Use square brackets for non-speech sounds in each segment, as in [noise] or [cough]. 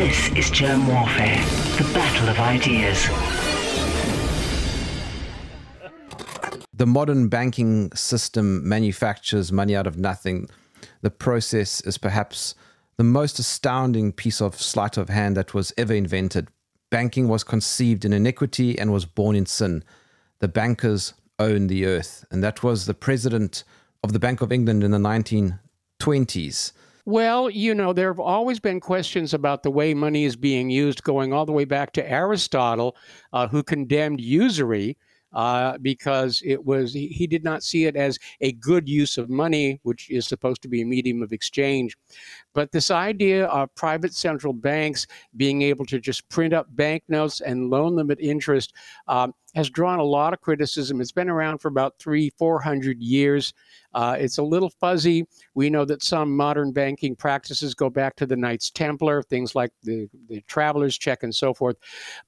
This is Germ Warfare, the battle of ideas. The modern banking system manufactures money out of nothing. The process is perhaps the most astounding piece of sleight of hand that was ever invented. Banking was conceived in iniquity and was born in sin. The bankers own the earth. And that was the president of the Bank of England in the 1920s. Well, you know, there have always been questions about the way money is being used, going all the way back to Aristotle, uh, who condemned usury uh, because it was he, he, did not see it as a good use of money, which is supposed to be a medium of exchange. But this idea of private central banks being able to just print up banknotes and loan them at interest um, has drawn a lot of criticism. It's been around for about three, four hundred years. Uh, it's a little fuzzy. We know that some modern banking practices go back to the Knights Templar, things like the, the traveler's check and so forth.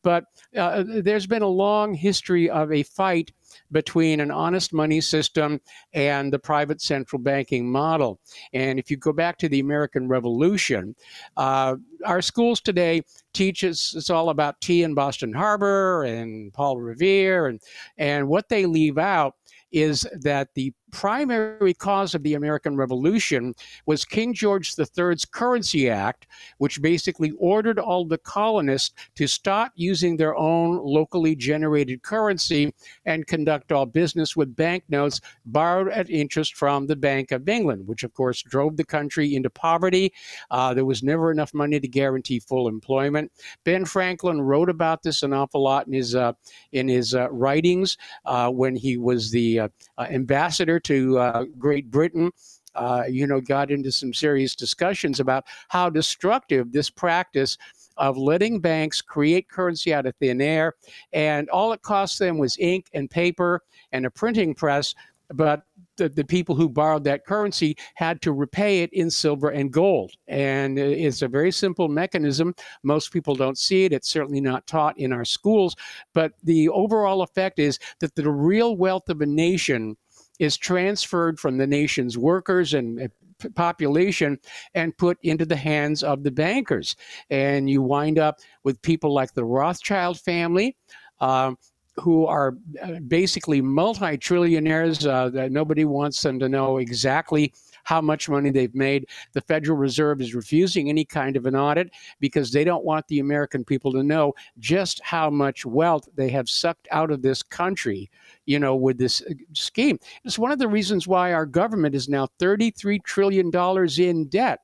But uh, there's been a long history of a fight between an honest money system and the private central banking model. And if you go back to the American Revolution, uh, our schools today teach us it's all about tea in Boston Harbor and Paul Revere, and and what they leave out is that the primary cause of the American Revolution was King George III's Currency Act, which basically ordered all the colonists to stop using their own locally generated currency and conduct all business with banknotes borrowed at interest from the Bank of England, which of course drove the country into poverty. Uh, there was never enough money to guarantee full employment. Ben Franklin wrote about this an awful lot in his uh, in his uh, writings uh, when he was the uh, uh, ambassador to uh, Great Britain. Uh, you know, got into some serious discussions about how destructive this practice of letting banks create currency out of thin air. And all it cost them was ink and paper and a printing press. But the, the people who borrowed that currency had to repay it in silver and gold. And it's a very simple mechanism. Most people don't see it. It's certainly not taught in our schools. But the overall effect is that the real wealth of a nation is transferred from the nation's workers and uh, population and put into the hands of the bankers. And you wind up with people like the Rothschild family. Um, who are uh, basically multi trillionaires. Uh, nobody wants them to know exactly how much money they've made. The Federal Reserve is refusing any kind of an audit because they don't want the American people to know just how much wealth they have sucked out of this country, you know, with this uh, scheme. It's one of the reasons why our government is now $33 trillion in debt.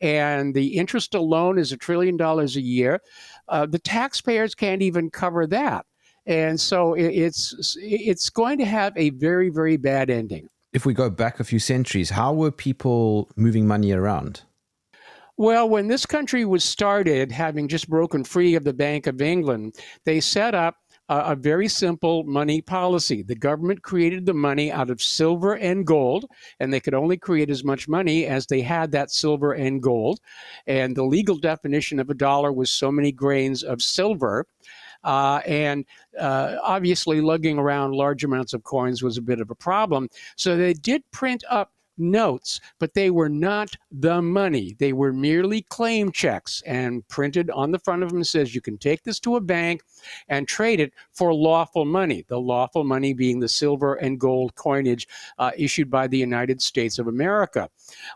And the interest alone is a trillion dollars a year. Uh, the taxpayers can't even cover that and so it's it's going to have a very very bad ending if we go back a few centuries, how were people moving money around? Well, when this country was started, having just broken free of the Bank of England, they set up a, very simple money policy. The government created the money out of silver and gold, and they could only create as much money as they had that silver and gold. And the legal definition of a dollar was so many grains of silver. Uh, and uh, obviously, lugging around large amounts of coins was a bit of a problem. So they did print up notes, but they were not the money. They were merely claim checks and printed on the front of them says you can take this to a bank and trade it for lawful money. The lawful money being the silver and gold coinage uh, issued by the United States of America.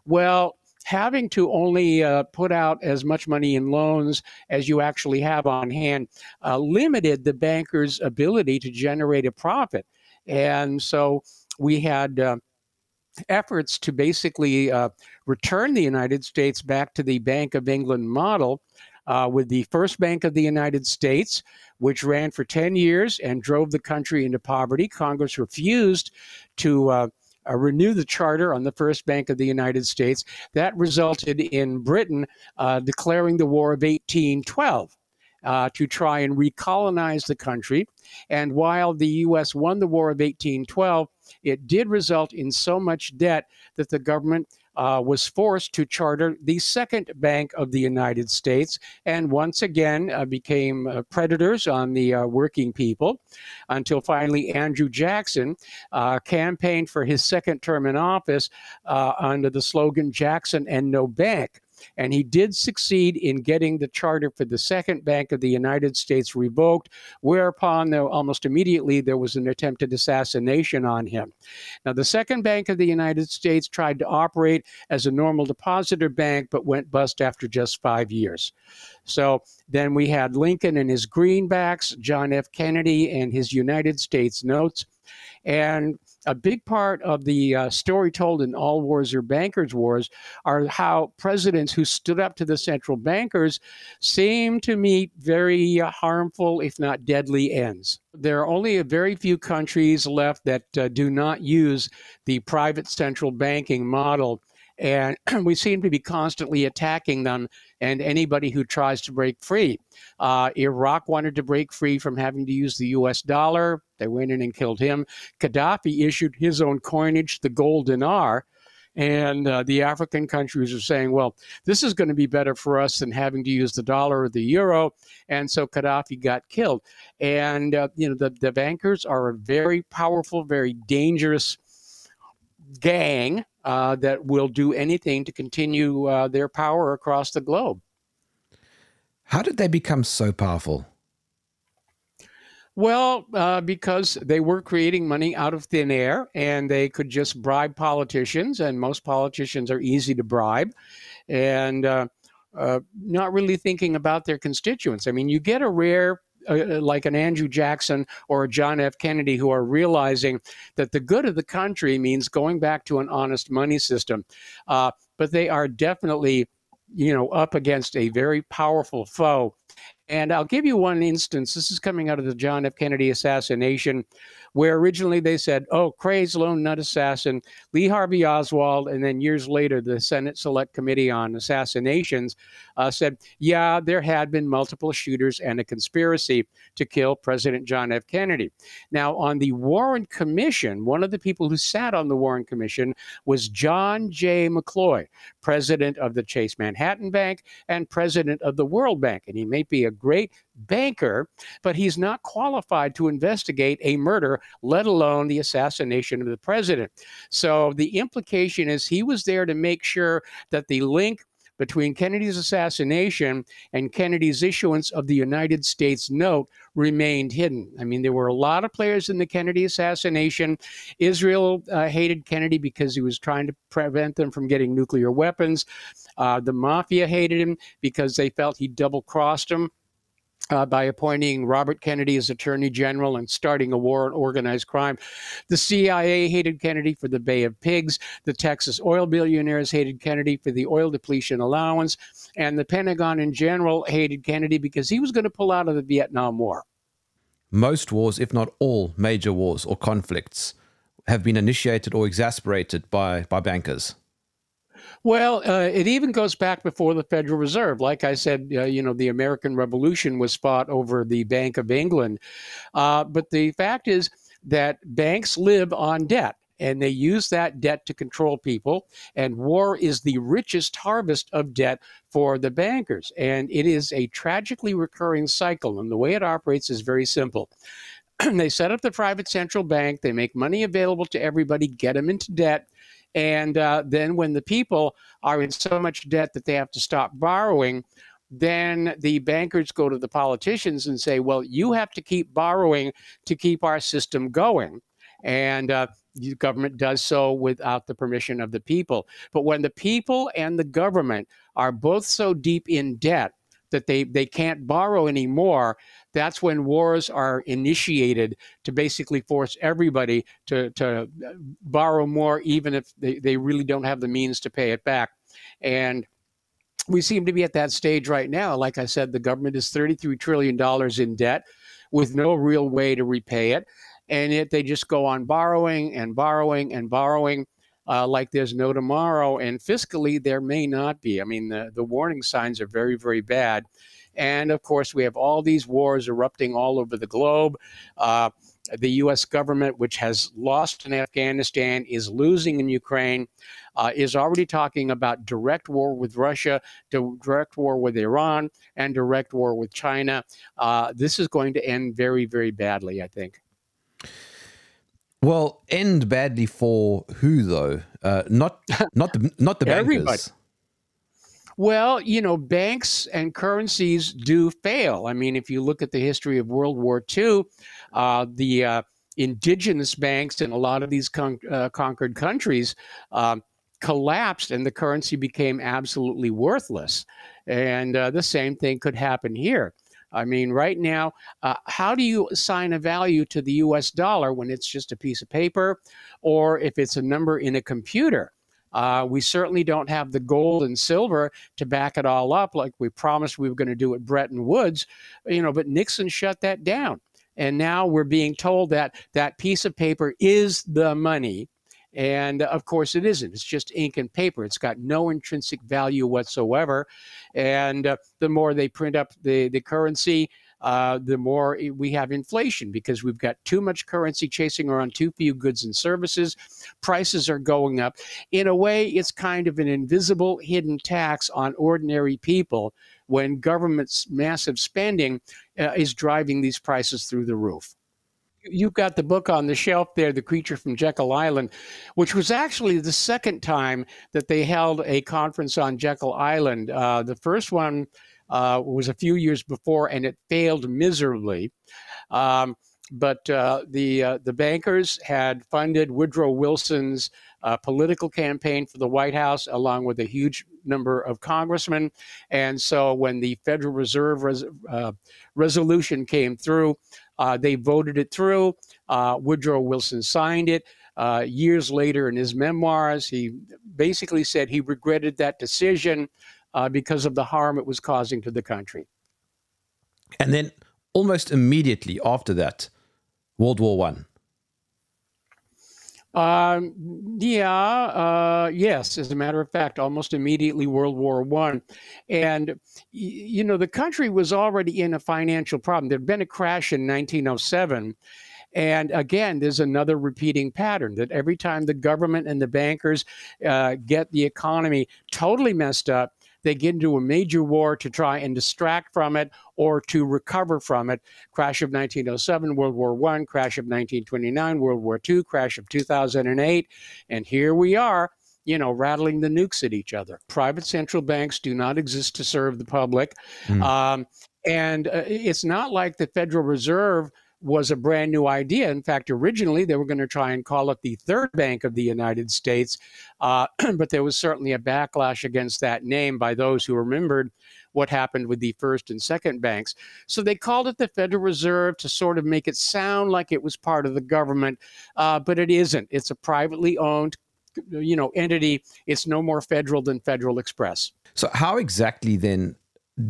Well, having to only uh, put out as much money in loans as you actually have on hand uh, limited the banker's ability to generate a profit. And so we had uh, efforts to basically uh, return the United States back to the Bank of England model. Uh, with the First Bank of the United States, which ran for 10 years and drove the country into poverty. Congress refused to uh, uh, renew the charter on the First Bank of the United States. That resulted in Britain uh, declaring the War of 1812. Uh, to try and recolonize the country. And while the U.S. won the War of 1812, it did result in so much debt that the government uh, was forced to charter the second Bank of the United States and once again uh, became uh, predators on the uh, working people until finally Andrew Jackson uh, campaigned for his second term in office uh, under the slogan Jackson and No Bank. And he did succeed in getting the charter for the Second Bank of the United States revoked, whereupon, though, almost immediately, there was an attempted assassination on him. Now, the Second Bank of the United States tried to operate as a normal depositor bank, but went bust after just five years. So then we had Lincoln and his greenbacks, John F. Kennedy and his United States notes. And a big part of the uh, story told in All Wars Are Bankers' Wars are how presidents who stood up to the central bankers seem to meet very uh, harmful, if not deadly, ends. There are only a very few countries left that uh, do not use the private central banking model and [clears throat] we seem to be constantly attacking them and anybody who tries to break free. Uh, Iraq wanted to break free from having to use the US dollar. They went in and killed him. Gaddafi issued his own coinage, the gold dinar. And uh, the African countries are saying, well, this is going to be better for us than having to use the dollar or the euro. And so Gaddafi got killed. And, uh, you know, the, the bankers are a very powerful, very dangerous gang uh, that will do anything to continue uh, their power across the globe. How did they become so powerful? Well, uh, because they were creating money out of thin air and they could just bribe politicians, and most politicians are easy to bribe, and uh, uh, not really thinking about their constituents. I mean, you get a rare uh, like an Andrew Jackson or a John F. Kennedy who are realizing that the good of the country means going back to an honest money system. Uh, but they are definitely, you know, up against a very powerful foe. And I'll give you one instance. This is coming out of the John F. Kennedy assassination where originally they said, oh, Cray's lone nut assassin, Lee Harvey Oswald, and then years later, the Senate Select Committee on Assassinations uh, said, yeah, there had been multiple shooters and a conspiracy to kill President John F. Kennedy. Now, on the Warren Commission, one of the people who sat on the Warren Commission was John J. McCloy, president of the Chase Manhattan Bank and president of the World Bank. And he may be a great banker, but he's not qualified to investigate a murder, let alone the assassination of the president. So the implication is he was there to make sure that the link between Kennedy's assassination and Kennedy's issuance of the United States note remained hidden. I mean, there were a lot of players in the Kennedy assassination. Israel uh, hated Kennedy because he was trying to prevent them from getting nuclear weapons. Uh, the mafia hated him because they felt he double crossed them uh, by appointing Robert Kennedy as Attorney General and starting a war on organized crime. The CIA hated Kennedy for the Bay of Pigs. The Texas oil billionaires hated Kennedy for the oil depletion allowance. And the Pentagon in general hated Kennedy because he was going to pull out of the Vietnam War. Most wars, if not all major wars or conflicts, have been initiated or exasperated by, by bankers. Well, uh, it even goes back before the Federal Reserve. Like I said, uh, you know, the American Revolution was fought over the Bank of England. Uh, but the fact is that banks live on debt and they use that debt to control people. And war is the richest harvest of debt for the bankers. And it is a tragically recurring cycle. And the way it operates is very simple. [clears throat] they set up the private central bank, they make money available to everybody, get them into debt and uh, then when the people are in so much debt that they have to stop borrowing, then the bankers go to the politicians and say, well, you have to keep borrowing to keep our system going. And uh, the government does so without the permission of the people. But when the people and the government are both so deep in debt that they, they can't borrow anymore, that's when wars are initiated to basically force everybody to, to borrow more, even if they, they really don't have the means to pay it back. And we seem to be at that stage right now. Like I said, the government is $33 trillion in debt with no real way to repay it. And yet they just go on borrowing and borrowing and borrowing. Uh, like there's no tomorrow. And fiscally, there may not be. I mean, the, the warning signs are very, very bad. And of course, we have all these wars erupting all over the globe. Uh, the U.S. government, which has lost in Afghanistan, is losing in Ukraine, uh, is already talking about direct war with Russia, direct war with Iran, and direct war with China. Uh, this is going to end very, very badly, I think. Well, end badly for who though? Uh, not not the not the [laughs] bankers. Everybody. Well, you know, banks and currencies do fail. I mean, if you look at the history of World War II, uh, the uh, indigenous banks in a lot of these con- uh, conquered countries um, collapsed and the currency became absolutely worthless. And uh, the same thing could happen here. I mean, right now, uh, how do you assign a value to the US dollar when it's just a piece of paper or if it's a number in a computer? Uh, we certainly don't have the gold and silver to back it all up like we promised we were going to do at Bretton Woods, you know, but Nixon shut that down. And now we're being told that that piece of paper is the money. And of course, it isn't. It's just ink and paper. It's got no intrinsic value whatsoever. And uh, the more they print up the, the currency, uh, the more we have inflation because we've got too much currency chasing around too few goods and services. Prices are going up. In a way, it's kind of an invisible hidden tax on ordinary people when government's massive spending uh, is driving these prices through the roof you've got the book on the shelf there, The Creature from Jekyll Island, which was actually the second time that they held a conference on Jekyll Island. Uh, the first one uh, was a few years before, and it failed miserably. Um, but uh, the uh, the bankers had funded Woodrow Wilson's uh, political campaign for the White House, along with a huge number of congressmen. And so, when the Federal Reserve res- uh, resolution came through, uh, they voted it through. Woodrow Wilson signed it. years later, in his memoirs, he basically said he regretted that decision uh, because of the harm it was causing to the country. And then almost immediately after that, World War One. Um, yeah, uh, yes. As a matter of fact, almost immediately World War One, and you know the country was already in a financial problem. There'd been a crash in 1907, and again, there's another repeating pattern that every time the government and the bankers uh, get the economy totally messed up, they get into a major war to try and distract from it or to recover from it. Crash of 1907, World War I, crash of 1929, World War II, crash of 2008. And here we are you know, rattling the nukes at each other. Private central banks do not exist to serve the public. Mm. Um, and uh, it's not like the Federal Reserve was a brand new idea. In fact, originally they were going to try and call it the third bank of the United States, uh, [clears throat] but there was certainly a backlash against that name by those who remembered what happened with the first and second banks. So they called it the Federal Reserve to sort of make it sound like it was part of the government, uh, but it isn't. It's a privately owned, you know, entity. It's no more federal than Federal Express. So how exactly then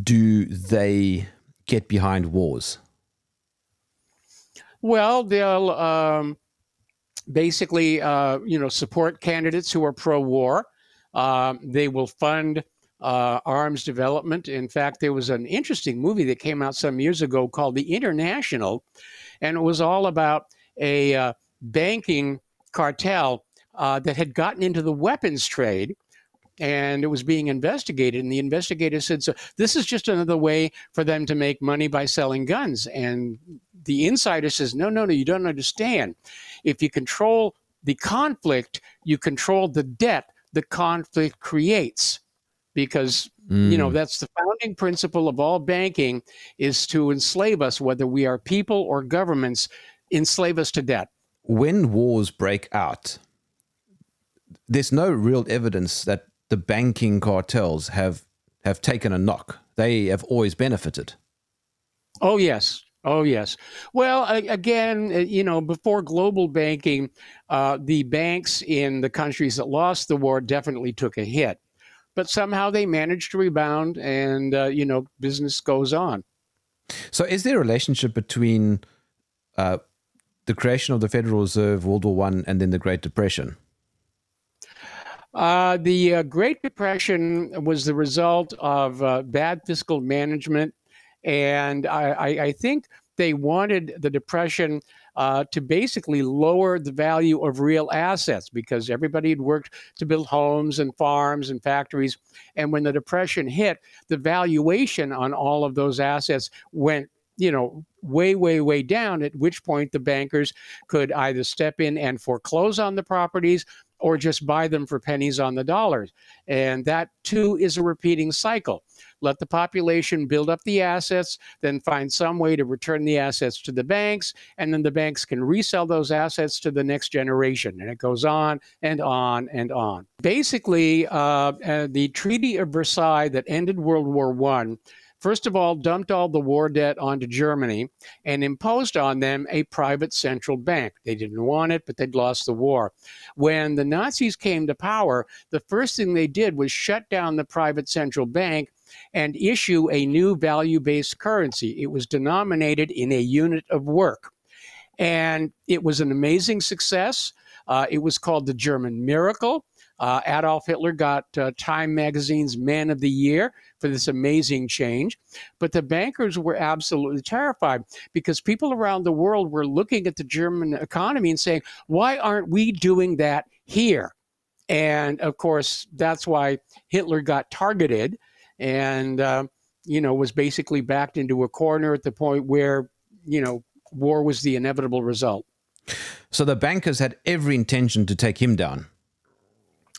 do they get behind wars? Well, they'll um, basically, uh, you know, support candidates who are pro-war. Um, they will fund uh, arms development. In fact, there was an interesting movie that came out some years ago called The International, and it was all about a uh, banking cartel uh, that had gotten into the weapons trade and it was being investigated. And the investigator said, "So this is just another way for them to make money by selling guns." And the insider says, "No, no, no, you don't understand. If you control the conflict, you control the debt the conflict creates." Because mm. you know mm. that's the founding principle of all banking is to enslave us, whether we are people or governments, enslave us to debt. When wars break out, there's no real evidence that the banking cartels have have taken a knock. They have always benefited. Oh yes, oh yes. Well, again, uh, you know, before global banking, uh, the banks in the countries that lost the war definitely took a hit, but somehow they managed to rebound, and uh, you know, business goes on. So, is there a relationship between uh, the creation of the Federal Reserve, World War One, and then the Great Depression? Uh, the uh, Great Depression was the result of uh, bad fiscal management, and I, I, I, think they wanted the Depression uh, to basically lower the value of real assets because everybody had worked to build homes and farms and factories, and when the Depression hit, the valuation on all of those assets went you know, way, way, way down, at which point the bankers could either step in and foreclose on the properties or just buy them for pennies on the dollars. And that too is a repeating cycle. Let the population build up the assets, then find some way to return the assets to the banks, and then the banks can resell those assets to the next generation. And it goes on and on and on. Basically, uh, uh, the Treaty of Versailles that ended World War I first of all, dumped all the war debt onto Germany and imposed on them a private central bank. They didn't want it, but they'd lost the war. When the Nazis came to power, the first thing they did was shut down the private central bank and issue a new value based currency. It was denominated in a unit of work. And it was an amazing success. Uh, it was called the German Miracle. Uh, Adolf Hitler got uh, Time magazine's Man of the Year for this amazing change. But the bankers were absolutely terrified because people around the world were looking at the German economy and saying, why aren't we doing that here? And of course, that's why Hitler got targeted and, uh, you know, was basically backed into a corner at the point where, you know, war was the inevitable result. So the bankers had every intention to take him down.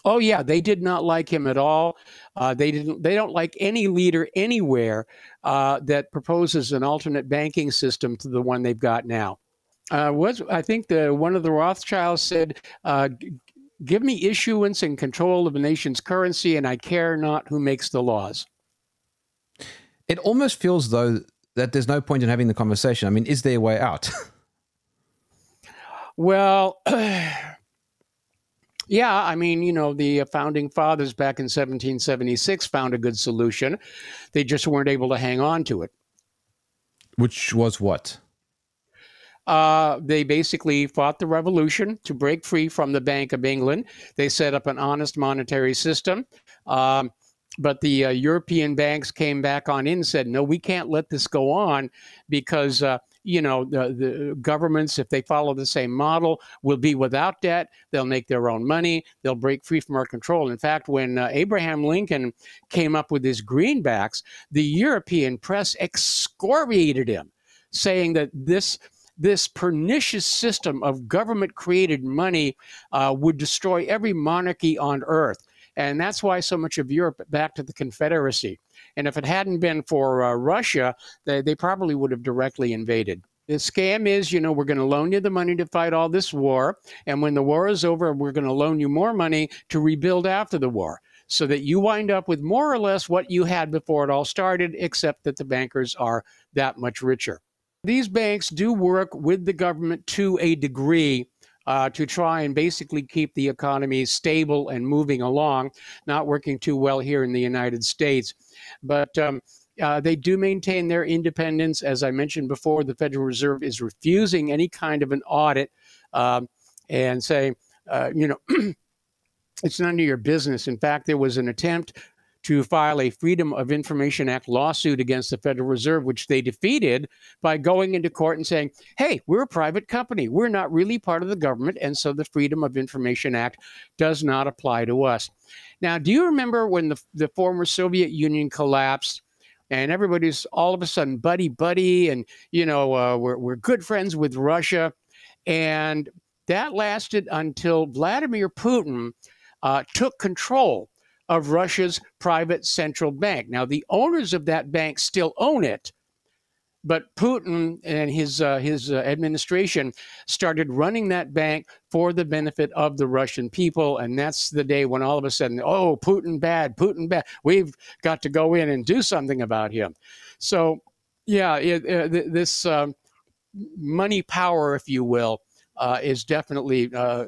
Oh yeah, they did not like him at all. Uh, they didn't. They don't like any leader anywhere uh, that proposes an alternate banking system to the one they've got now. Uh, was I think the one of the Rothschilds said, uh, "Give me issuance and control of a nation's currency, and I care not who makes the laws." It almost feels though that there's no point in having the conversation. I mean, is there a way out? [laughs] well. [clears throat] Yeah, I mean, you know, the uh, founding fathers back in 1776 found a good solution. They just weren't able to hang on to it. Which was what? Uh, they basically fought the revolution to break free from the Bank of England. They set up an honest monetary system. Um, but the uh, European banks came back on in and said, no, we can't let this go on because uh, you know, the, the governments, if they follow the same model, will be without debt. They'll make their own money. They'll break free from our control. In fact, when uh, Abraham Lincoln came up with his greenbacks, the European press excoriated him, saying that this this pernicious system of government created money uh, would destroy every monarchy on earth. And that's why so much of Europe back to the Confederacy. And if it hadn't been for uh, Russia, they, they probably would have directly invaded. The scam is, you know, we're going to loan you the money to fight all this war. And when the war is over, we're going to loan you more money to rebuild after the war so that you wind up with more or less what you had before it all started, except that the bankers are that much richer. These banks do work with the government to a degree, uh, to try and basically keep the economy stable and moving along, not working too well here in the United States. But um, uh, they do maintain their independence. As I mentioned before, the Federal Reserve is refusing any kind of an audit um, and saying, uh, you know, [clears throat] it's none of your business. In fact, there was an attempt to file a Freedom of Information Act lawsuit against the Federal Reserve, which they defeated by going into court and saying, hey, we're a private company. We're not really part of the government. And so the Freedom of Information Act does not apply to us. Now, do you remember when the, the former Soviet Union collapsed? And everybody's all of a sudden buddy buddy, and you know uh, we're we're good friends with Russia, and that lasted until Vladimir Putin uh, took control of Russia's private central bank. Now, the owners of that bank still own it, but Putin and his uh, his uh, administration started running that bank for the benefit of the Russian people, and that's the day when all of a sudden, oh, Putin bad, Putin bad. We've got to go in and do something about him. So, yeah, it, uh, this um, money power, if you will, uh, is definitely uh,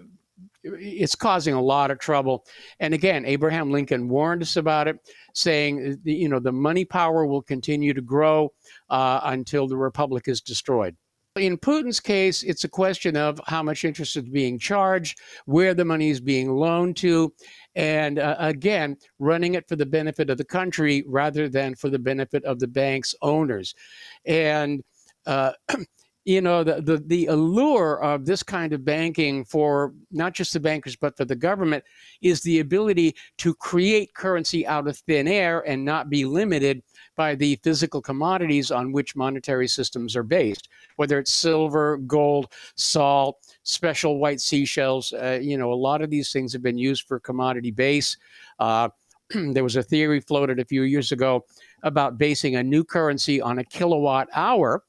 it's causing a lot of trouble. And again, Abraham Lincoln warned us about it, saying, you know, the money power will continue to grow uh, until the republic is destroyed. In Putin's case, it's a question of how much interest is being charged, where the money is being loaned to, and uh, again, running it for the benefit of the country rather than for the benefit of the bank's owners. And uh, [clears throat] you know the, the the allure of this kind of banking for not just the bankers but for the government is the ability to create currency out of thin air and not be limited by the physical commodities on which monetary systems are based whether it's silver gold salt special white seashells uh, you know a lot of these things have been used for commodity base. Uh, [clears throat] there was a theory floated a few years ago about basing a new currency on a kilowatt hour.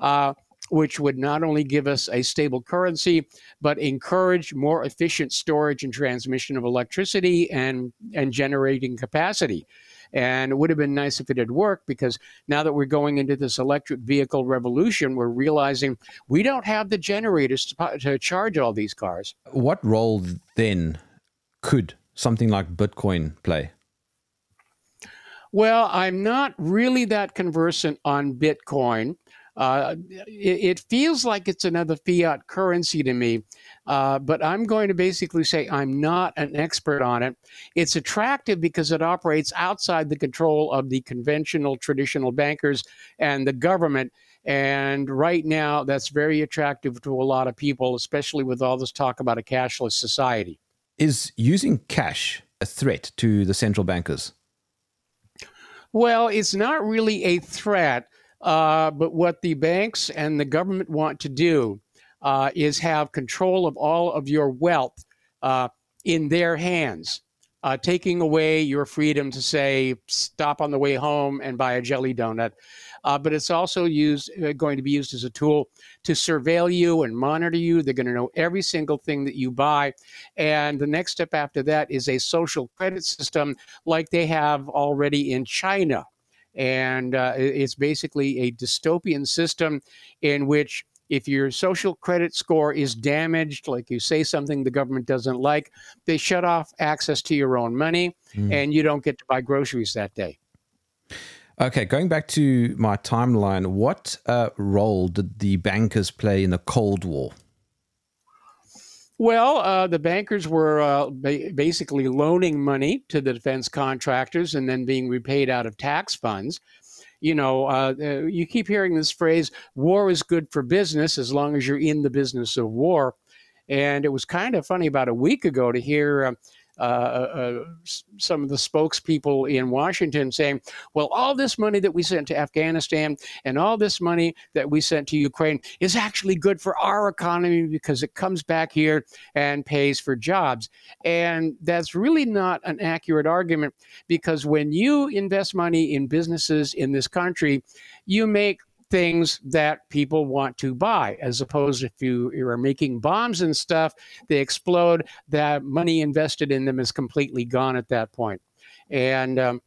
Uh, which would not only give us a stable currency, but encourage more efficient storage and transmission of electricity and, and generating capacity. And it would have been nice if it had worked because now that we're going into this electric vehicle revolution, we're realizing we don't have the generators to, to charge all these cars. What role then could something like Bitcoin play? Well, I'm not really that conversant on Bitcoin. Uh, it, it, feels like it's another fiat currency to me, uh, but I'm going to basically say I'm not an expert on it. It's attractive because it operates outside the control of the conventional traditional bankers and the government. And right now, that's very attractive to a lot of people, especially with all this talk about a cashless society. Is using cash a threat to the central bankers? Well, it's not really a threat uh, but what the banks and the government want to do uh, is have control of all of your wealth uh, in their hands, uh, taking away your freedom to say, stop on the way home and buy a jelly donut. Uh, but it's also used, uh, going to be used as a tool to surveil you and monitor you. They're going to know every single thing that you buy. And the next step after that is a social credit system like they have already in China and uh, it's basically a dystopian system in which if your social credit score is damaged, like you say something the government doesn't like, they shut off access to your own money mm. and you don't get to buy groceries that day. Okay, going back to my timeline, what uh, role did the bankers play in the Cold War? Well, uh, the bankers were uh, ba- basically loaning money to the defense contractors and then being repaid out of tax funds. You know, uh, uh you keep hearing this phrase war is good for business as long as you're in the business of war. And it was kind of funny about a week ago to hear um, Uh, uh, uh, some of the spokespeople in Washington saying, well, all this money that we sent to Afghanistan and all this money that we sent to Ukraine is actually good for our economy because it comes back here and pays for jobs. And that's really not an accurate argument because when you invest money in businesses in this country, you make things that people want to buy, as opposed if you, you are making bombs and stuff, they explode. That money invested in them is completely gone at that point. And um,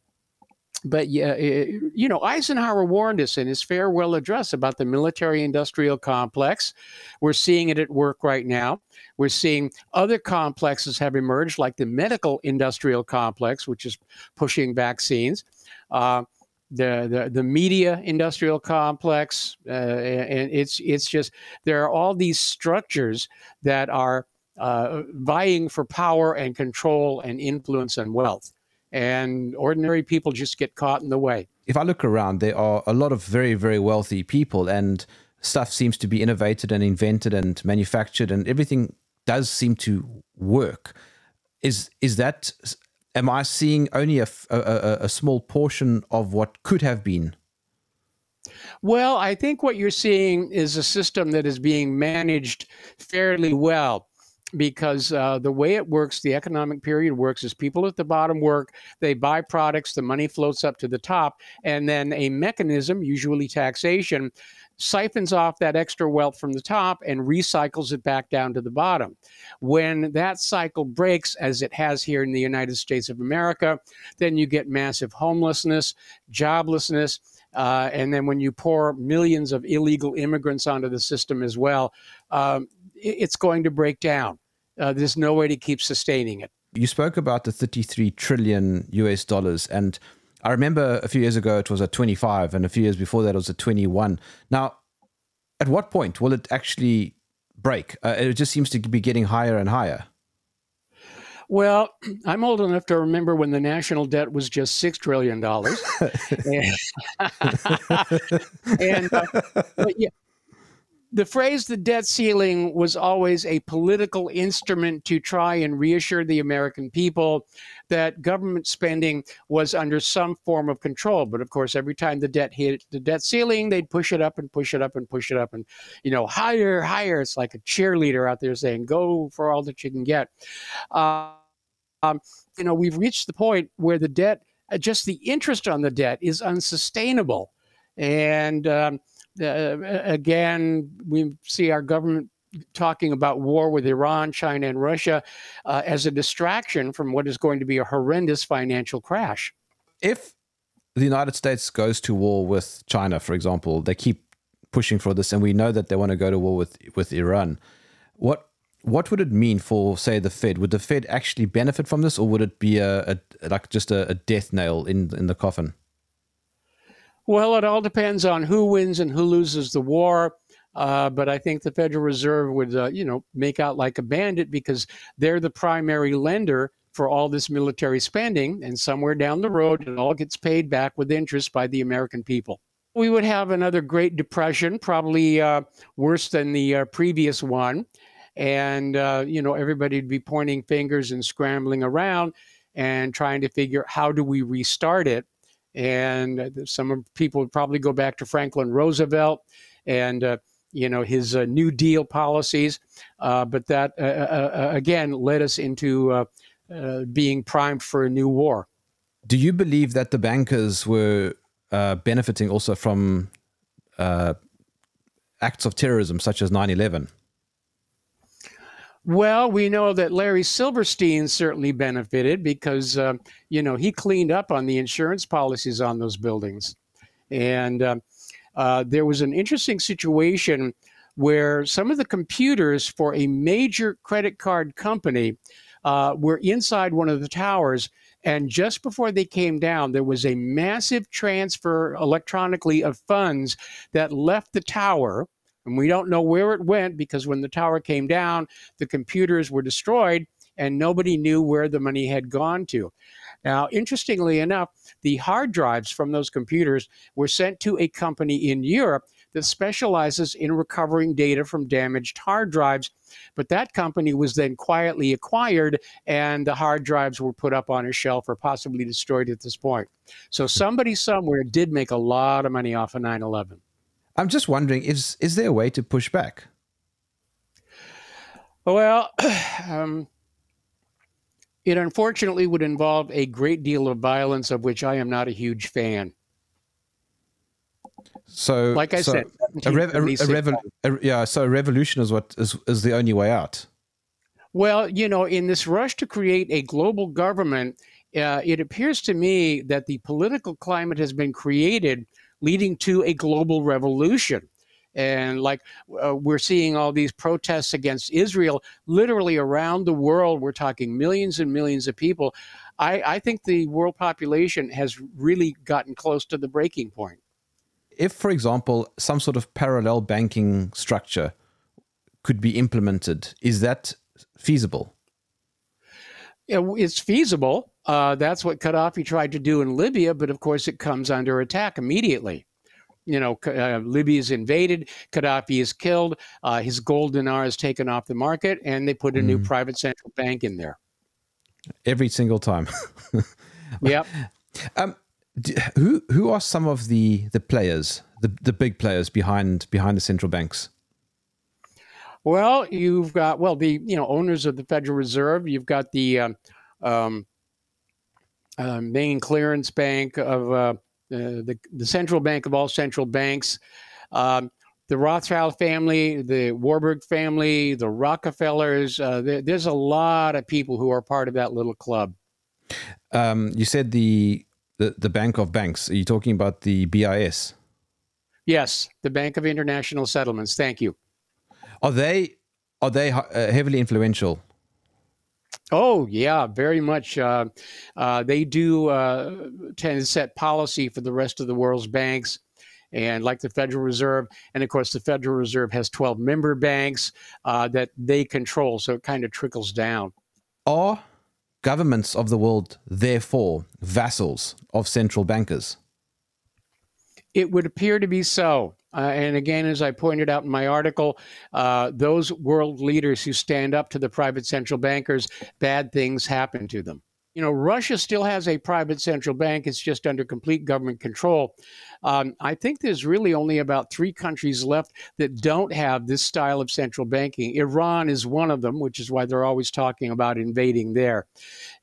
but yeah, you know, Eisenhower warned us in his farewell address about the military industrial complex. We're seeing it at work right now. We're seeing other complexes have emerged, like the medical industrial complex, which is pushing vaccines. Uh, the, the, the media industrial complex, uh, and it's it's just there are all these structures that are uh, vying for power and control and influence and wealth, and ordinary people just get caught in the way. If I look around, there are a lot of very very wealthy people, and stuff seems to be innovated and invented and manufactured, and everything does seem to work. Is is that am I seeing only a, a, a, small portion of what could have been? Well, I think what you're seeing is a system that is being managed fairly well because uh, the way it works, the economic period works, is people at the bottom work, they buy products, the money floats up to the top, and then a mechanism, usually taxation, siphons off that extra wealth from the top and recycles it back down to the bottom. When that cycle breaks, as it has here in the United States of America, then you get massive homelessness, joblessness. Uh, and then when you pour millions of illegal immigrants onto the system as well, um, it's going to break down. Uh, there's no way to keep sustaining it. You spoke about the 33 trillion US dollars, and I remember a few years ago it was at 25, and a few years before that it was at 21. Now, at what point will it actually break? Uh, it just seems to be getting higher and higher. Well, [clears throat] I'm old enough to remember when the national debt was just six trillion dollars, and, [laughs] [laughs] and uh, but yeah, the phrase the debt ceiling was always a political instrument to try and reassure the American people that government spending was under some form of control. But of course, every time the debt hit the debt ceiling, they'd push it up and push it up and push it up and, you know, higher, higher. It's like a cheerleader out there saying, go for all that you can get. Uh, um, you know, we've reached the point where the debt, uh, just the interest on the debt is unsustainable. And, um, uh, again, we see our government talking about war with Iran, China, and Russia uh, as a distraction from what is going to be a horrendous financial crash. If the United States goes to war with China, for example, they keep pushing for this, and we know that they want to go to war with with Iran. What what would it mean for, say, the Fed? Would the Fed actually benefit from this, or would it be a, a like just a, a death nail in in the coffin? Well, it all depends on who wins and who loses the war. Uh, but I think the Federal Reserve would, uh, you know, make out like a bandit because they're the primary lender for all this military spending, and somewhere down the road, it all gets paid back with interest by the American people. We would have another Great Depression, probably uh, worse than the uh, previous one, and uh, you know everybody'd be pointing fingers and scrambling around and trying to figure how do we restart it and some people would probably go back to Franklin Roosevelt and uh, you know his uh, New Deal policies, uh, but that uh, uh, again led us into being primed for a new war. Do you believe that the bankers were benefiting also from acts of terrorism such as 9 11? Well, we know that Larry Silverstein certainly benefited because, uh, you know, he cleaned up on the insurance policies on those buildings. And uh, uh, there was an interesting situation where some of the computers for a major credit card company uh, were inside one of the towers. And just before they came down, there was a massive transfer electronically of funds that left the tower and we don't know where it went because when the tower came down, the computers were destroyed and nobody knew where the money had gone to. Now, interestingly enough, the hard drives from those computers were sent to a company in Europe that specializes in recovering data from damaged hard drives. But that company was then quietly acquired, and the hard drives were put up on a shelf or possibly destroyed at this point. So somebody somewhere did make a lot of money off of 9 11. I'm just wondering is is there a way to push back? Well, [clears throat] um, it unfortunately would involve a great deal of violence, of which I am not a huge fan. So, like I so said, a, rev- a, revo- a, yeah. So, a revolution is what is is the only way out. Well, you know, in this rush to create a global government, uh, it appears to me that the political climate has been created leading to a global revolution. And like uh, we're seeing all these protests against Israel literally around the world. We're talking millions and millions of people. I, I think the world population has really gotten close to the breaking point. If, for example, some sort of parallel banking structure could be implemented, is that feasible? It's feasible. Uh, that's what Gaddafi tried to do in Libya, but of course it comes under attack immediately. You know, uh, Libya is invaded, Gaddafi is killed, uh, his gold dinar is taken off the market, and they put a mm. new private central bank in there. Every single time. [laughs] yep. [laughs] Um, who who are some of the the players, the the big players behind behind the central banks? Well, you've got well the you know owners of the Federal Reserve. You've got the um, um, uh, main clearance bank of uh, uh, the, the central bank of all central banks. Um, the Rothschild family, the Warburg family, the Rockefellers. Uh, there, there's a lot of people who are part of that little club. Um, you said the, the the Bank of Banks. Are you talking about the BIS? Yes, the Bank of International Settlements. Thank you. Are they are they uh, heavily influential? Oh yeah, very much. Uh, uh, they do uh, tend to set policy for the rest of the world's banks, and like the Federal Reserve, and of course the Federal Reserve has twelve member banks uh, that they control, so it kind of trickles down. Are governments of the world therefore vassals of central bankers? It would appear to be so. Uh, and again, as I pointed out in my article, uh, those world leaders who stand up to the private central bankers, bad things happen to them. You know, Russia still has a private central bank. It's just under complete government control. Um, I think there's really only about three countries left that don't have this style of central banking. Iran is one of them, which is why they're always talking about invading there.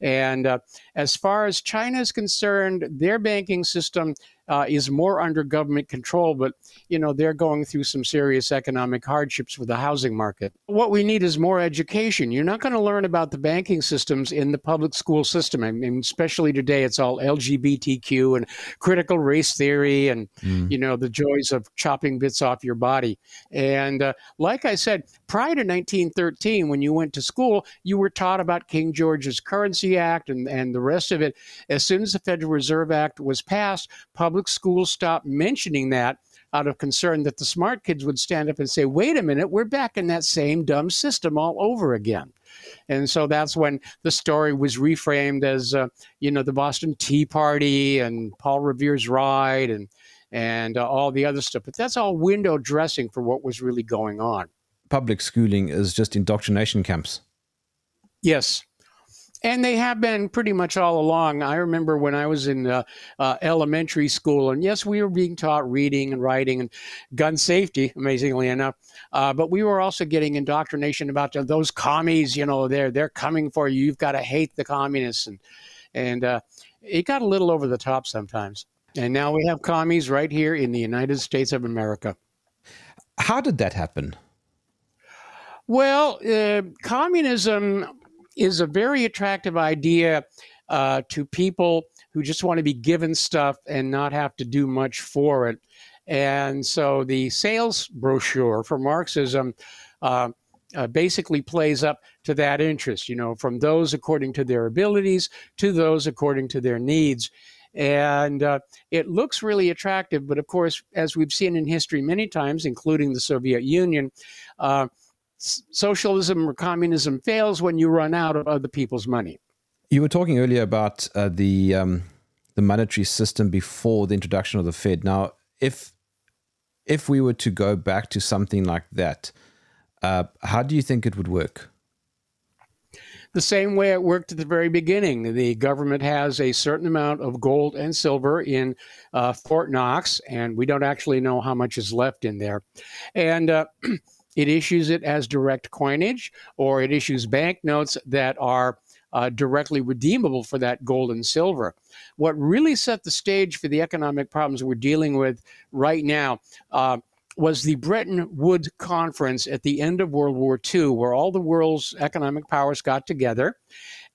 And uh, as far as China is concerned, their banking system uh, is more under government control, but you know they're going through some serious economic hardships with the housing market. What we need is more education. You're not going to learn about the banking systems in the public school system. I mean, especially today, it's all LGBTQ and critical race theory, and mm. you know the joys of chopping bits off your body. And uh, like I said, prior to 1913, when you went to school, you were taught about King George's Currency Act and and the rest of it. As soon as the Federal Reserve Act was passed, public public schools stopped mentioning that out of concern that the smart kids would stand up and say, wait a minute, we're back in that same dumb system all over again. And so that's when the story was reframed as, uh, you know, the Boston Tea Party and Paul Revere's Ride and, and uh, all the other stuff. But that's all window dressing for what was really going on. Public schooling is just indoctrination camps. Yes, and they have been pretty much all along. I remember when I was in uh, uh, elementary school, and yes, we were being taught reading and writing and gun safety, amazingly enough. Uh, but we were also getting indoctrination about those commies. You know, they're they're coming for you. You've got to hate the communists, and and uh, it got a little over the top sometimes. And now we have commies right here in the United States of America. How did that happen? Well, uh, communism is a very attractive idea uh, to people who just want to be given stuff and not have to do much for it. And so the sales brochure for Marxism uh, uh, basically plays up to that interest, you know, from those according to their abilities to those according to their needs. And uh, it looks really attractive, but of course, as we've seen in history many times, including the Soviet Union, uh, socialism or communism fails when you run out of other people's money. You were talking earlier about uh, the um, the monetary system before the introduction of the Fed. Now, if if we were to go back to something like that, uh, how do you think it would work? The same way it worked at the very beginning. The government has a certain amount of gold and silver in uh, Fort Knox, and we don't actually know how much is left in there. And uh, [clears throat] It issues it as direct coinage, or it issues banknotes that are uh, directly redeemable for that gold and silver. What really set the stage for the economic problems we're dealing with right now uh, was the Bretton Woods Conference at the end of World War II, where all the world's economic powers got together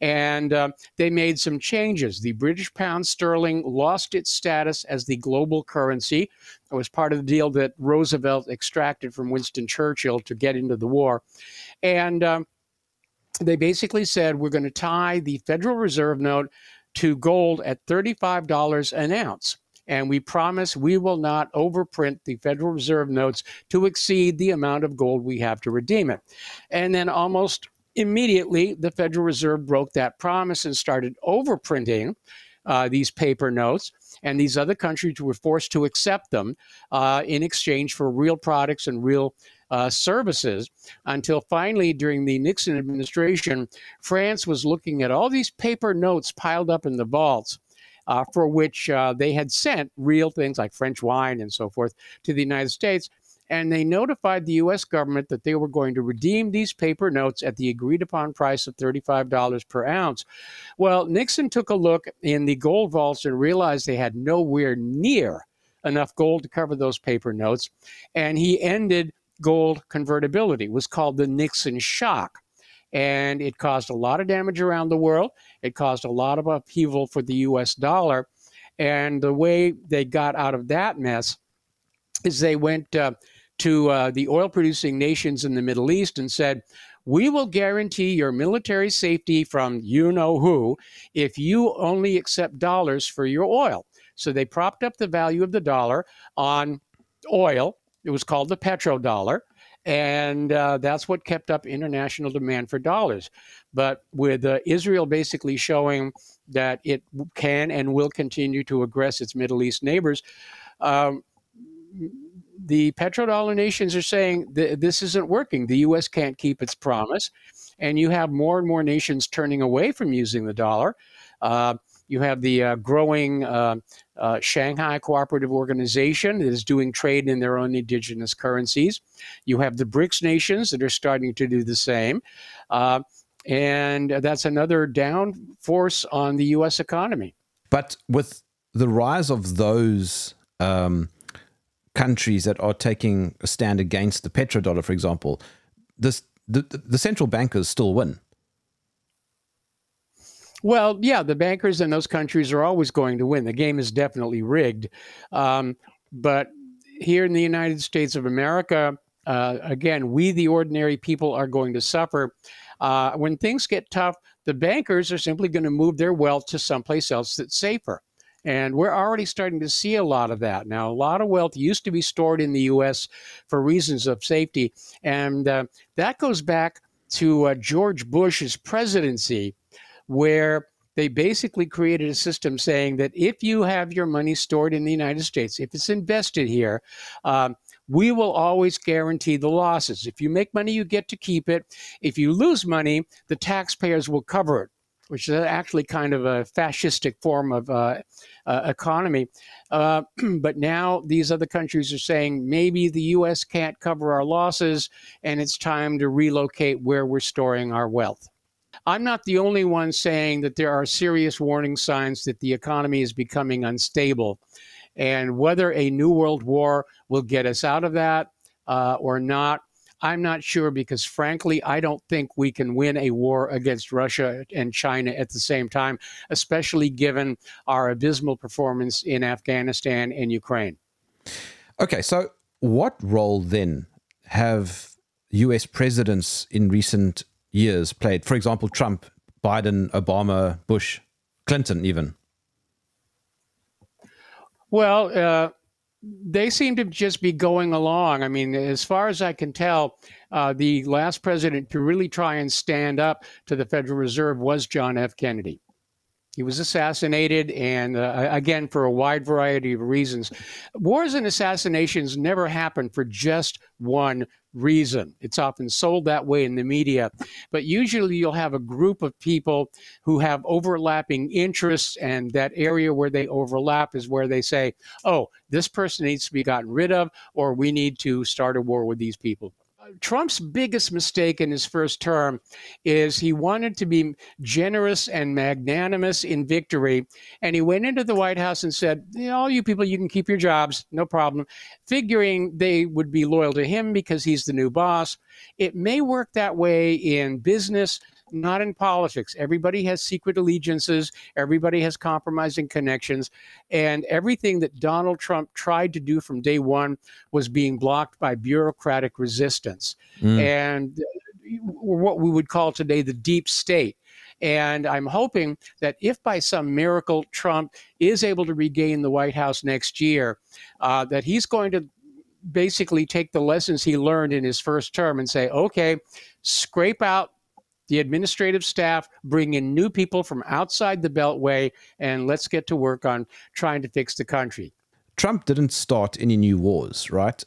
and uh, they made some changes. The British pound sterling lost its status as the global currency. It was part of the deal that Roosevelt extracted from Winston Churchill to get into the war. And um, they basically said we're going to tie the Federal Reserve note to gold at $35 an ounce. And we promise we will not overprint the Federal Reserve notes to exceed the amount of gold we have to redeem it. And then almost immediately the Federal Reserve broke that promise and started overprinting uh, these paper notes. And these other countries were forced to accept them uh, in exchange for real products and real uh, services until finally, during the Nixon administration, France was looking at all these paper notes piled up in the vaults. Uh, for which uh, they had sent real things like French wine and so forth to the United States and they notified the U.S. government that they were going to redeem these paper notes at the agreed upon price of $35 per ounce. Well, Nixon took a look in the gold vaults and realized they had nowhere near enough gold to cover those paper notes, and he ended gold convertibility. It was called the Nixon shock. And it caused a lot of damage around the world. It caused a lot of upheaval for the US dollar. And the way they got out of that mess is they went uh, to uh, the oil producing nations in the Middle East and said, we will guarantee your military safety from you know who if you only accept dollars for your oil. So they propped up the value of the dollar on oil. It was called the petrodollar. And uh, that's what kept up international demand for dollars. But with uh, Israel basically showing that it can and will continue to aggress its Middle East neighbors, um, the petrodollar nations are saying th- this isn't working. The U.S. can't keep its promise, and you have more and more nations turning away from using the dollar. Uh, you have the uh, growing uh, uh, Shanghai Cooperative Organization that is doing trade in their own indigenous currencies. You have the BRICS nations that are starting to do the same. Uh, and that's another down force on the U.S. economy. But with the rise of those um, countries that are taking a stand against the petrodollar, for example, this, the, the central bankers still win. Well, yeah, the bankers in those countries are always going to win. The game is definitely rigged. Um, but here in the United States of America, uh, again, we, the ordinary people, are going to suffer. Uh, when things get tough, the bankers are simply going to move their wealth to someplace else that's safer. And we're already starting to see a lot of that. Now, a lot of wealth used to be stored in the U.S. for reasons of safety. And uh, that goes back to uh, George Bush's presidency where they basically created a system saying that if you have your money stored in the United States, if it's invested here, um, we will always guarantee the losses. If you make money, you get to keep it. If you lose money, the taxpayers will cover it, which is actually kind of a fascistic form of uh, uh, economy. Uh, [clears throat] but now these other countries are saying maybe the U.S. can't cover our losses, and it's time to relocate where we're storing our wealth. I'm not the only one saying that there are serious warning signs that the economy is becoming unstable. And whether a new world war will get us out of that uh, or not, I'm not sure because, frankly, I don't think we can win a war against Russia and China at the same time, especially given our abysmal performance in Afghanistan and Ukraine. Okay, so what role then have US presidents in recent years played? For example, Trump, Biden, Obama, Bush, Clinton, even. Well, uh, they seem to just be going along. I mean, as far as I can tell, uh, the last president to really try and stand up to the Federal Reserve was John F. Kennedy. He was assassinated, and uh, again, for a wide variety of reasons. Wars and assassinations never happen for just one reason. It's often sold that way in the media. But usually you'll have a group of people who have overlapping interests, and that area where they overlap is where they say, oh, this person needs to be gotten rid of, or we need to start a war with these people. Trump's biggest mistake in his first term is he wanted to be generous and magnanimous in victory. And he went into the White House and said, All you people, you can keep your jobs, no problem, figuring they would be loyal to him because he's the new boss. It may work that way in business, not in politics. Everybody has secret allegiances, everybody has compromising connections, and everything that Donald Trump tried to do from day one was being blocked by bureaucratic resistance. Mm. And what we would call today the deep state. And I'm hoping that if by some miracle Trump is able to regain the White House next year, uh, that he's going to basically take the lessons he learned in his first term and say, okay, scrape out the administrative staff, bring in new people from outside the Beltway, and let's get to work on trying to fix the country. Trump didn't start any new wars, right?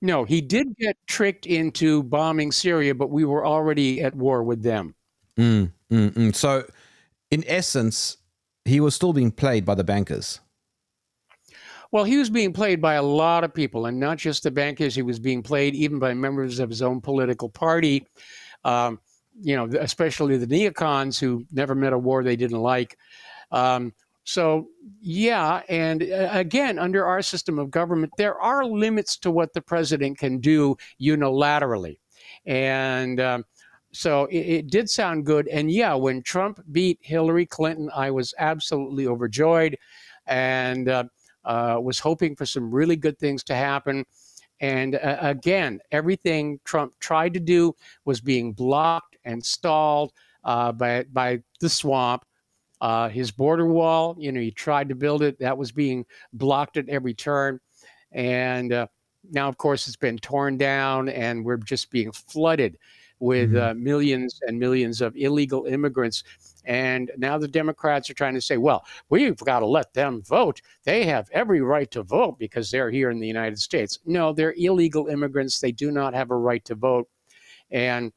No, he did get tricked into bombing Syria, but we were already at war with them. Mm, mm, mm. So, in essence, he was still being played by the bankers. Well, he was being played by a lot of people, and not just the bankers. He was being played even by members of his own political party. Um, you know, especially the neocons who never met a war they didn't like. Um, so, yeah, and uh, again, under our system of government, there are limits to what the president can do unilaterally. And um, so it, it, did sound good. And yeah, when Trump beat Hillary Clinton, I was absolutely overjoyed and uh, uh, was hoping for some really good things to happen. And uh, again, everything Trump tried to do was being blocked and stalled uh, by, by the swamp. Uh, his border wall, you know, he tried to build it, that was being blocked at every turn. And uh, now, of course, it's been torn down, and we're just being flooded with mm-hmm. uh, millions and millions of illegal immigrants. And now the Democrats are trying to say, well, we've got to let them vote. They have every right to vote because they're here in the United States. No, they're illegal immigrants. They do not have a right to vote. And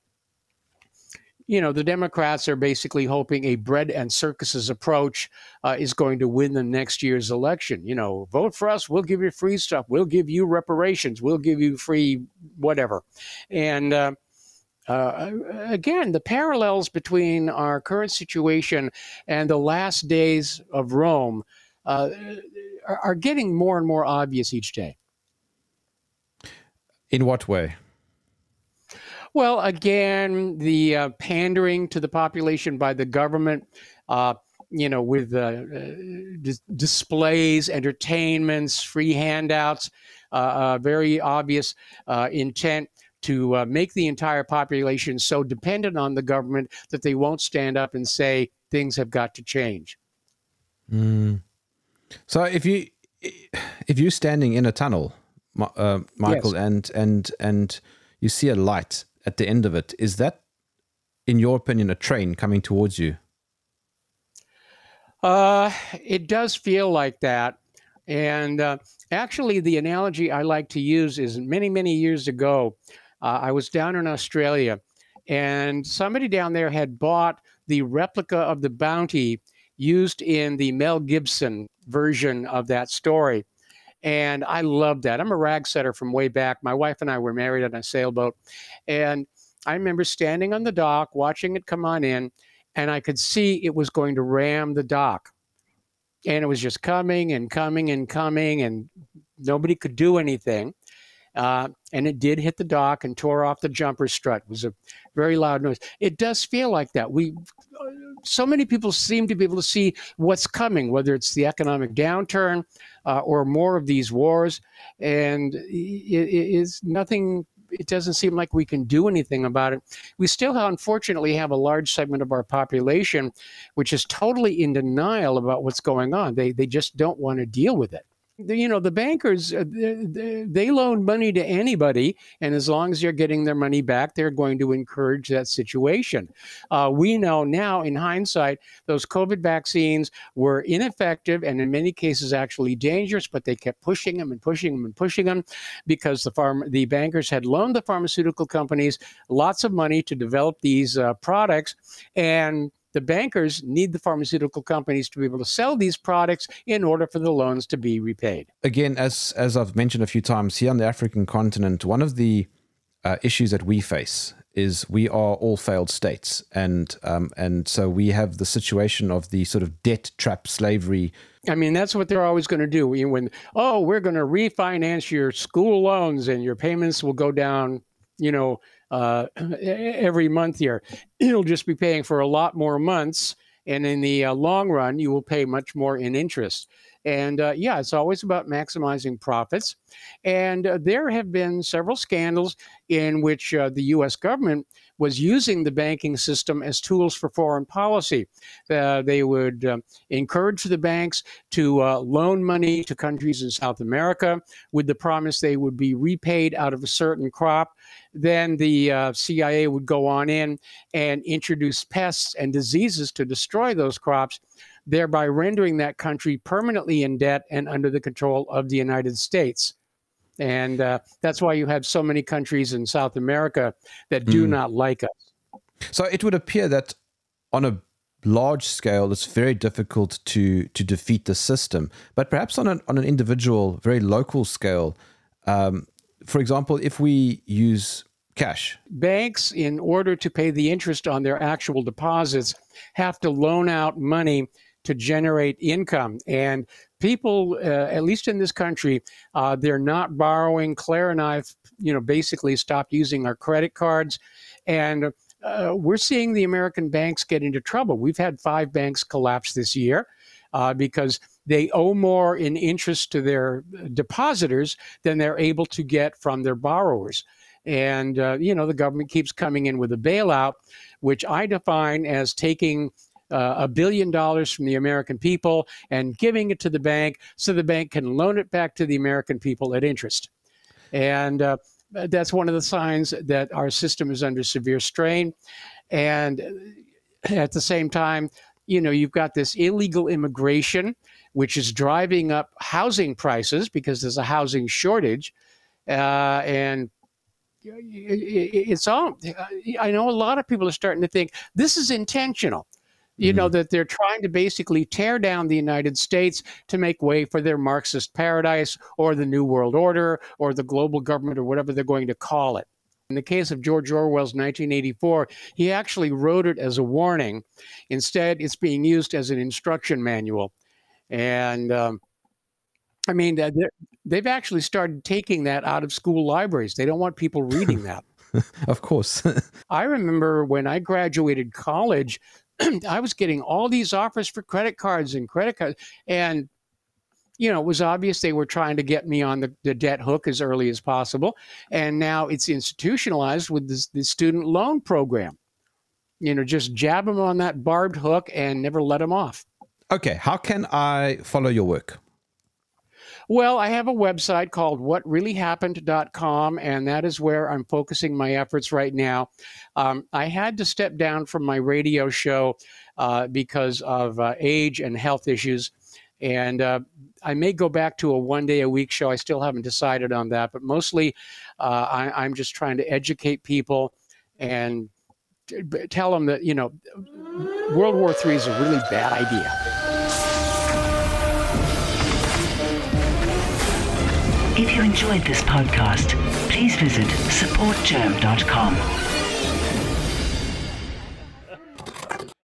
you know, the Democrats are basically hoping a bread and circuses approach uh, is going to win the next year's election. You know, vote for us, we'll give you free stuff, we'll give you reparations, we'll give you free whatever. And uh, uh, again, the parallels between our current situation and the last days of Rome uh, are, are getting more and more obvious each day. In what way? Well, again, the uh, pandering to the population by the government, uh, you know, with uh, uh dis- displays, entertainments, free handouts, uh, uh, very obvious intent to make the entire population so dependent on the government that they won't stand up and say things have got to change. Mm. So if you if you're standing in a tunnel, Michael, yes. and and and you see a light at the end of it. Is that, in your opinion, a train coming towards you? Uh, it does feel like that. And uh, actually, the analogy I like to use is many, many years ago, uh, I was down in Australia, and somebody down there had bought the replica of the bounty used in the Mel Gibson version of that story. And I love that. I'm a rag setter from way back. My wife and I were married on a sailboat. And I remember standing on the dock, watching it come on in, and I could see it was going to ram the dock. And it was just coming and coming and coming, and nobody could do anything. Uh, and it did hit the dock and tore off the jumper strut. It was a very loud noise. It does feel like that. We, so many people seem to be able to see what's coming, whether it's the economic downturn uh, or more of these wars, and it, is nothing. It doesn't seem like we can do anything about it. We still, unfortunately, have a large segment of our population which is totally in denial about what's going on. They they just don't want to deal with it you know the bankers uh, they loan money to anybody and as long as they're getting their money back they're going to encourage that situation. Uh, we know now in hindsight those covid vaccines were ineffective and in many cases actually dangerous but they kept pushing them and pushing them and pushing them because the farm the bankers had loaned the pharmaceutical companies lots of money to develop these uh, products and the bankers need the pharmaceutical companies to be able to sell these products in order for the loans to be repaid. Again, as as I've mentioned a few times here on the African continent, one of the uh, issues that we face is we are all failed states, and um, and so we have the situation of the sort of debt trap slavery. I mean, that's what they're always going to do. When oh, we're going to refinance your school loans and your payments will go down, you know, uh, [clears throat] every month here. [clears throat] You'll just be paying for a lot more months. And in the uh, long run, you will pay much more in interest. And uh, yeah, it's always about maximizing profits. And uh, there have been several scandals in which uh, the US government was using the banking system as tools for foreign policy. Uh, they would uh, encourage the banks to uh, loan money to countries in South America with the promise they would be repaid out of a certain crop. Then the uh, CIA would go on in and introduce pests and diseases to destroy those crops thereby rendering that country permanently in debt and under the control of the United States. And uh, that's why you have so many countries in South America that do mm. not like us. So it would appear that on a large scale, it's very difficult to to defeat the system. But perhaps on an on an individual, very local scale, um, for example, if we use cash, banks, in order to pay the interest on their actual deposits, have to loan out money to generate income. And people, uh, at least in this country, uh, they're not borrowing. Claire and I've, you know, basically stopped using our credit cards, and uh, we're seeing the American banks get into trouble. We've had five banks collapse this year uh, because they owe more in interest to their depositors than they're able to get from their borrowers. And, uh, you know, the government keeps coming in with a bailout, which I define as taking uh, a billion dollars from the American people and giving it to the bank so the bank can loan it back to the American people at interest. And uh, that's one of the signs that our system is under severe strain. And at the same time, you know, you've got this illegal immigration, which is driving up housing prices because there's a housing shortage. Uh, and it's all, I know a lot of people are starting to think this is intentional. You mm-hmm. know, that they're trying to basically tear down the United States to make way for their Marxist paradise or the New World Order or the global government or whatever they're going to call it. In the case of George Orwell's 1984, he actually wrote it as a warning. Instead, it's being used as an instruction manual. And um, I mean, they've actually started taking that out of school libraries. They don't want people reading that. [laughs] of course. [laughs] I remember when I graduated college, [clears throat] I was getting all these offers for credit cards and credit cards. And you know, it was obvious they were trying to get me on the, the debt hook as early as possible. And now it's institutionalized with the student loan program. You know, just jab them on that barbed hook and never let them off. Okay. How can I follow your work? Well, I have a website called whatreallyhappened.com, and that is where I'm focusing my efforts right now. Um, I had to step down from my radio show uh, because of uh, age and health issues. And uh, I may go back to a one day a week show. I still haven't decided on that, but mostly uh, I, I'm just trying to educate people and tell them that, you know, World War III is a really bad idea. If you enjoyed this podcast, please visit supportgerm.com